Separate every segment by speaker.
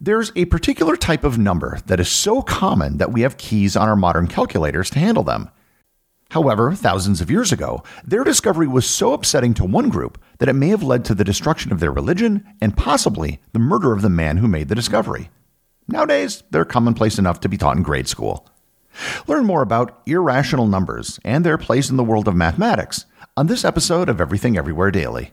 Speaker 1: There's a particular type of number that is so common that we have keys on our modern calculators to handle them. However, thousands of years ago, their discovery was so upsetting to one group that it may have led to the destruction of their religion and possibly the murder of the man who made the discovery. Nowadays, they're commonplace enough to be taught in grade school. Learn more about irrational numbers and their place in the world of mathematics on this episode of Everything Everywhere Daily.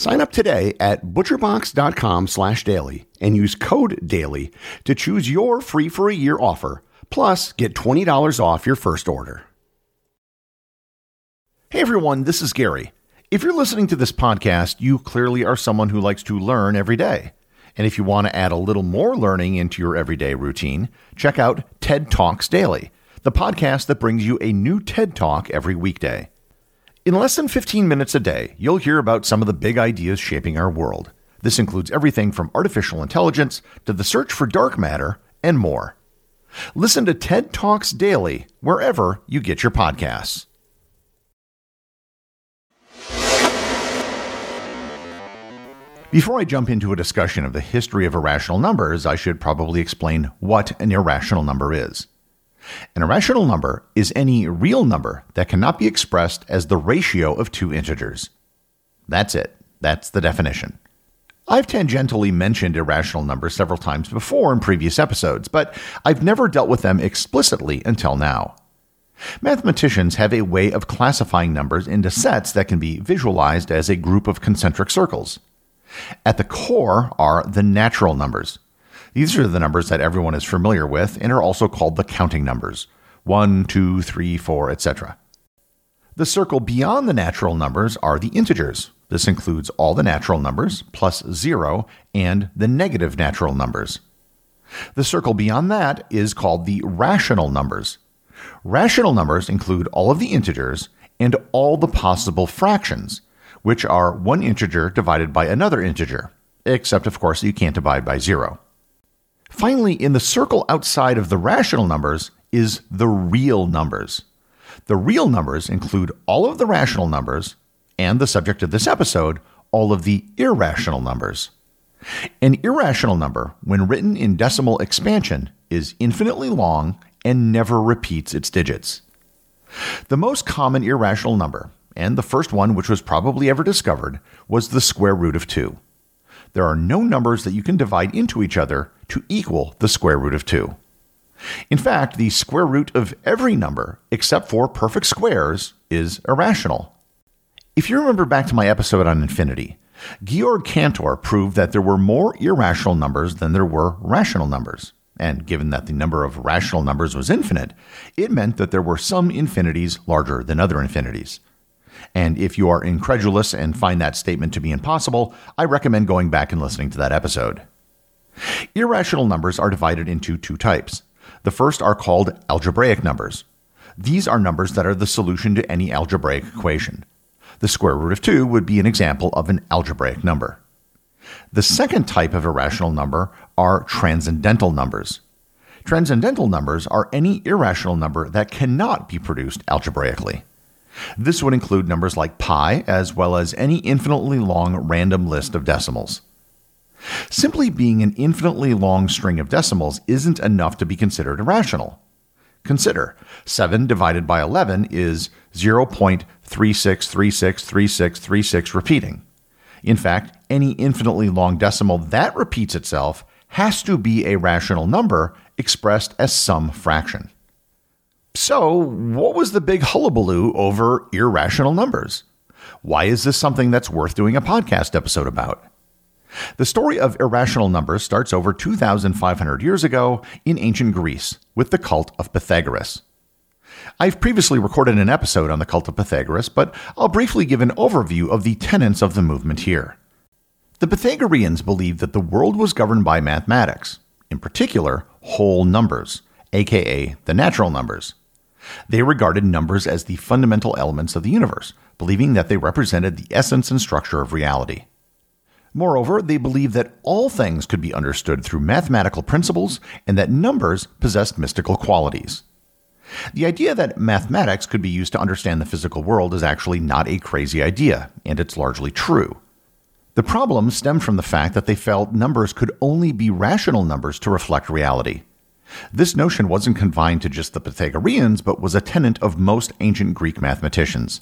Speaker 1: Sign up today at butcherbox.com slash daily and use code DAILY to choose your free for a year offer, plus get $20 off your first order. Hey everyone, this is Gary. If you're listening to this podcast, you clearly are someone who likes to learn every day. And if you want to add a little more learning into your everyday routine, check out TED Talks Daily, the podcast that brings you a new TED Talk every weekday. In less than 15 minutes a day, you'll hear about some of the big ideas shaping our world. This includes everything from artificial intelligence to the search for dark matter and more. Listen to TED Talks Daily wherever you get your podcasts. Before I jump into a discussion of the history of irrational numbers, I should probably explain what an irrational number is. An irrational number is any real number that cannot be expressed as the ratio of two integers. That's it. That's the definition. I've tangentially mentioned irrational numbers several times before in previous episodes, but I've never dealt with them explicitly until now. Mathematicians have a way of classifying numbers into sets that can be visualized as a group of concentric circles. At the core are the natural numbers. These are the numbers that everyone is familiar with and are also called the counting numbers 1, 2, 3, 4, etc. The circle beyond the natural numbers are the integers. This includes all the natural numbers plus 0 and the negative natural numbers. The circle beyond that is called the rational numbers. Rational numbers include all of the integers and all the possible fractions, which are one integer divided by another integer, except, of course, you can't divide by zero. Finally, in the circle outside of the rational numbers is the real numbers. The real numbers include all of the rational numbers and the subject of this episode, all of the irrational numbers. An irrational number, when written in decimal expansion, is infinitely long and never repeats its digits. The most common irrational number, and the first one which was probably ever discovered, was the square root of 2. There are no numbers that you can divide into each other to equal the square root of 2. In fact, the square root of every number, except for perfect squares, is irrational. If you remember back to my episode on infinity, Georg Cantor proved that there were more irrational numbers than there were rational numbers. And given that the number of rational numbers was infinite, it meant that there were some infinities larger than other infinities. And if you are incredulous and find that statement to be impossible, I recommend going back and listening to that episode. Irrational numbers are divided into two types. The first are called algebraic numbers. These are numbers that are the solution to any algebraic equation. The square root of 2 would be an example of an algebraic number. The second type of irrational number are transcendental numbers. Transcendental numbers are any irrational number that cannot be produced algebraically. This would include numbers like pi, as well as any infinitely long random list of decimals. Simply being an infinitely long string of decimals isn't enough to be considered irrational. Consider 7 divided by 11 is 36363636 repeating. In fact, any infinitely long decimal that repeats itself has to be a rational number expressed as some fraction. So, what was the big hullabaloo over irrational numbers? Why is this something that's worth doing a podcast episode about? The story of irrational numbers starts over 2,500 years ago in ancient Greece with the cult of Pythagoras. I've previously recorded an episode on the cult of Pythagoras, but I'll briefly give an overview of the tenets of the movement here. The Pythagoreans believed that the world was governed by mathematics, in particular, whole numbers, aka the natural numbers. They regarded numbers as the fundamental elements of the universe, believing that they represented the essence and structure of reality. Moreover, they believed that all things could be understood through mathematical principles and that numbers possessed mystical qualities. The idea that mathematics could be used to understand the physical world is actually not a crazy idea, and it's largely true. The problem stemmed from the fact that they felt numbers could only be rational numbers to reflect reality. This notion wasn't confined to just the Pythagoreans, but was a tenet of most ancient Greek mathematicians.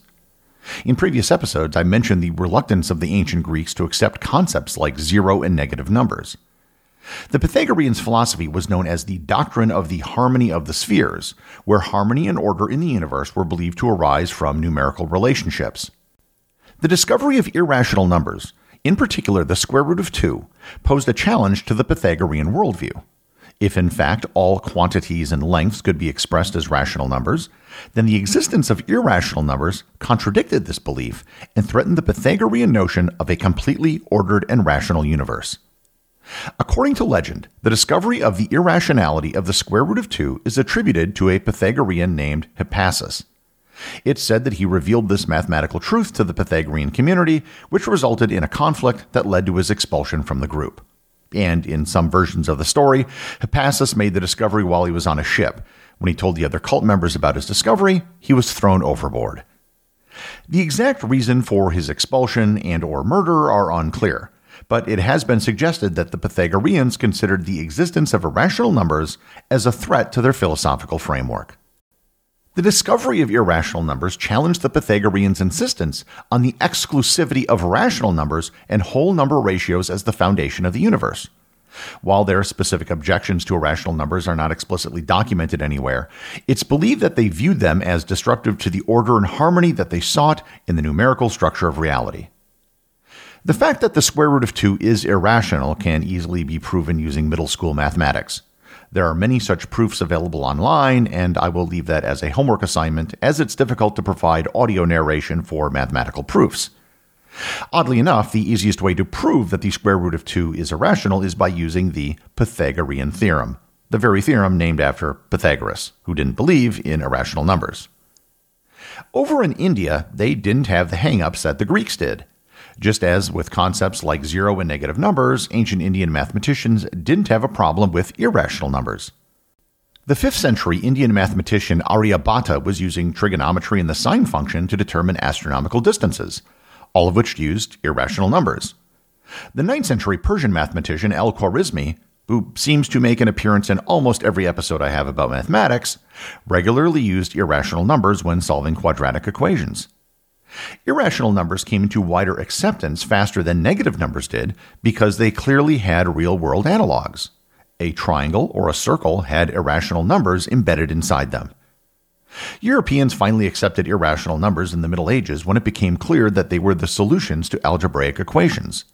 Speaker 1: In previous episodes, I mentioned the reluctance of the ancient Greeks to accept concepts like zero and negative numbers. The Pythagoreans' philosophy was known as the doctrine of the harmony of the spheres, where harmony and order in the universe were believed to arise from numerical relationships. The discovery of irrational numbers, in particular the square root of 2, posed a challenge to the Pythagorean worldview. If in fact all quantities and lengths could be expressed as rational numbers, then the existence of irrational numbers contradicted this belief and threatened the Pythagorean notion of a completely ordered and rational universe. According to legend, the discovery of the irrationality of the square root of 2 is attributed to a Pythagorean named Hippasus. It's said that he revealed this mathematical truth to the Pythagorean community, which resulted in a conflict that led to his expulsion from the group. And in some versions of the story, Hippasus made the discovery while he was on a ship. When he told the other cult members about his discovery, he was thrown overboard. The exact reason for his expulsion and or murder are unclear, but it has been suggested that the Pythagoreans considered the existence of irrational numbers as a threat to their philosophical framework. The discovery of irrational numbers challenged the Pythagoreans' insistence on the exclusivity of rational numbers and whole number ratios as the foundation of the universe. While their specific objections to irrational numbers are not explicitly documented anywhere, it's believed that they viewed them as disruptive to the order and harmony that they sought in the numerical structure of reality. The fact that the square root of 2 is irrational can easily be proven using middle school mathematics. There are many such proofs available online, and I will leave that as a homework assignment, as it's difficult to provide audio narration for mathematical proofs. Oddly enough, the easiest way to prove that the square root of 2 is irrational is by using the Pythagorean theorem, the very theorem named after Pythagoras, who didn't believe in irrational numbers. Over in India, they didn't have the hang ups that the Greeks did. Just as with concepts like zero and negative numbers, ancient Indian mathematicians didn't have a problem with irrational numbers. The 5th century Indian mathematician Aryabhata was using trigonometry and the sine function to determine astronomical distances, all of which used irrational numbers. The 9th century Persian mathematician Al Khwarizmi, who seems to make an appearance in almost every episode I have about mathematics, regularly used irrational numbers when solving quadratic equations. Irrational numbers came into wider acceptance faster than negative numbers did because they clearly had real world analogs. A triangle or a circle had irrational numbers embedded inside them. Europeans finally accepted irrational numbers in the Middle Ages when it became clear that they were the solutions to algebraic equations.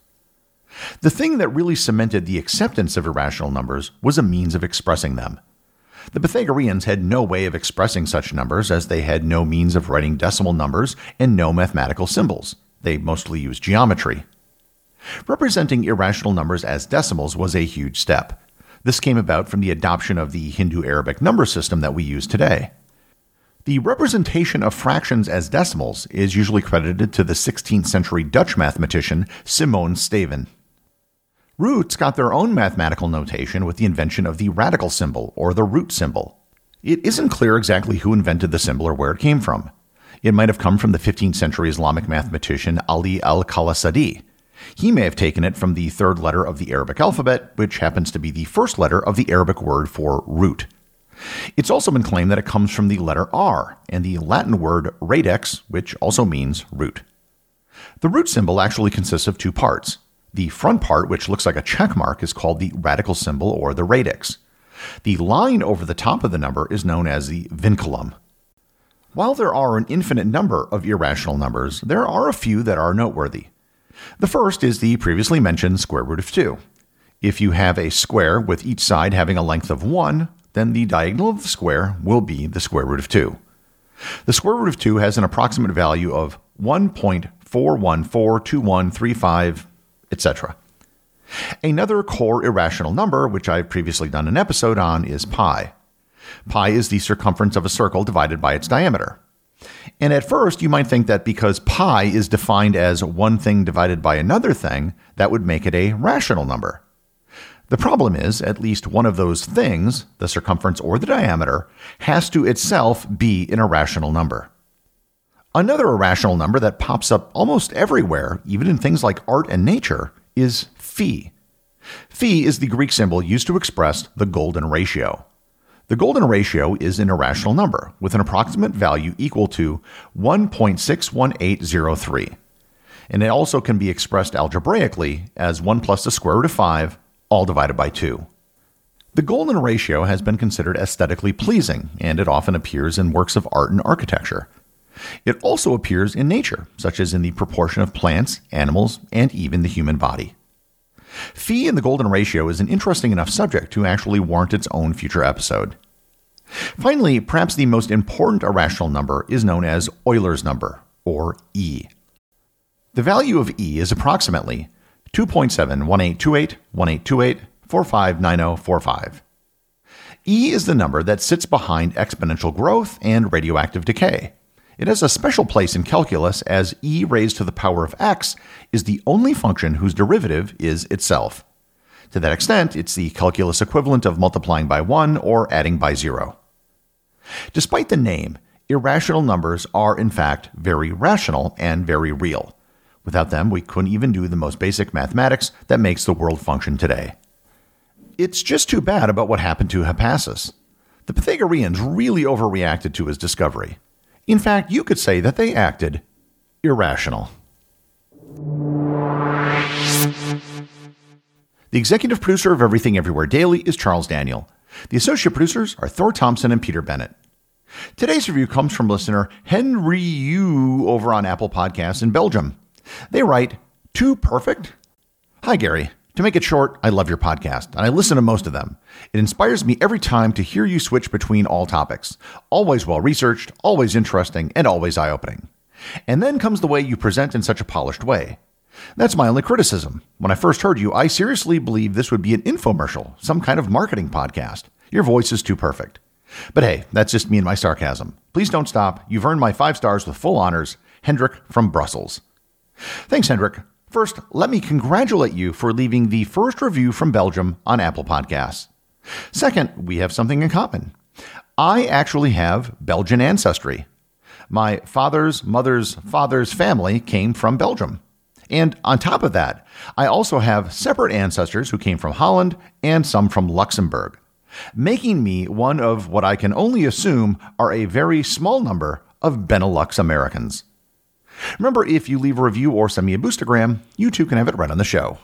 Speaker 1: The thing that really cemented the acceptance of irrational numbers was a means of expressing them. The Pythagoreans had no way of expressing such numbers as they had no means of writing decimal numbers and no mathematical symbols. They mostly used geometry. Representing irrational numbers as decimals was a huge step. This came about from the adoption of the Hindu Arabic number system that we use today. The representation of fractions as decimals is usually credited to the 16th century Dutch mathematician Simon Stevin. Roots got their own mathematical notation with the invention of the radical symbol, or the root symbol. It isn't clear exactly who invented the symbol or where it came from. It might have come from the 15th century Islamic mathematician Ali al Qalasadi. He may have taken it from the third letter of the Arabic alphabet, which happens to be the first letter of the Arabic word for root. It's also been claimed that it comes from the letter R and the Latin word radix, which also means root. The root symbol actually consists of two parts. The front part, which looks like a check mark, is called the radical symbol or the radix. The line over the top of the number is known as the vinculum. While there are an infinite number of irrational numbers, there are a few that are noteworthy. The first is the previously mentioned square root of 2. If you have a square with each side having a length of 1, then the diagonal of the square will be the square root of 2. The square root of 2 has an approximate value of 1.4142135, etc. Another core irrational number, which I've previously done an episode on, is pi. Pi is the circumference of a circle divided by its diameter. And at first, you might think that because pi is defined as one thing divided by another thing, that would make it a rational number. The problem is, at least one of those things, the circumference or the diameter, has to itself be an irrational number. Another irrational number that pops up almost everywhere, even in things like art and nature, is phi. Phi is the Greek symbol used to express the golden ratio. The golden ratio is an irrational number with an approximate value equal to 1.61803. And it also can be expressed algebraically as 1 plus the square root of 5, all divided by 2. The golden ratio has been considered aesthetically pleasing, and it often appears in works of art and architecture. It also appears in nature, such as in the proportion of plants, animals, and even the human body. Phi in the golden ratio is an interesting enough subject to actually warrant its own future episode. Finally, perhaps the most important irrational number is known as Euler's number, or E. The value of E is approximately 2.718281828459045. E is the number that sits behind exponential growth and radioactive decay. It has a special place in calculus as e raised to the power of x is the only function whose derivative is itself. To that extent, it's the calculus equivalent of multiplying by 1 or adding by 0. Despite the name, irrational numbers are in fact very rational and very real. Without them, we couldn't even do the most basic mathematics that makes the world function today. It's just too bad about what happened to Hippasus. The Pythagoreans really overreacted to his discovery. In fact, you could say that they acted irrational. The executive producer of Everything Everywhere Daily is Charles Daniel. The associate producers are Thor Thompson and Peter Bennett. Today's review comes from listener Henry Yu over on Apple Podcasts in Belgium. They write, Too perfect? Hi, Gary. To make it short, I love your podcast, and I listen to most of them. It inspires me every time to hear you switch between all topics. Always well researched, always interesting, and always eye opening. And then comes the way you present in such a polished way. That's my only criticism. When I first heard you, I seriously believed this would be an infomercial, some kind of marketing podcast. Your voice is too perfect. But hey, that's just me and my sarcasm. Please don't stop. You've earned my five stars with full honors. Hendrik from Brussels. Thanks, Hendrik. First, let me congratulate you for leaving the first review from Belgium on Apple Podcasts. Second, we have something in common. I actually have Belgian ancestry. My father's mother's father's family came from Belgium. And on top of that, I also have separate ancestors who came from Holland and some from Luxembourg, making me one of what I can only assume are a very small number of Benelux Americans. Remember, if you leave a review or send me a boostagram, you too can have it right on the show.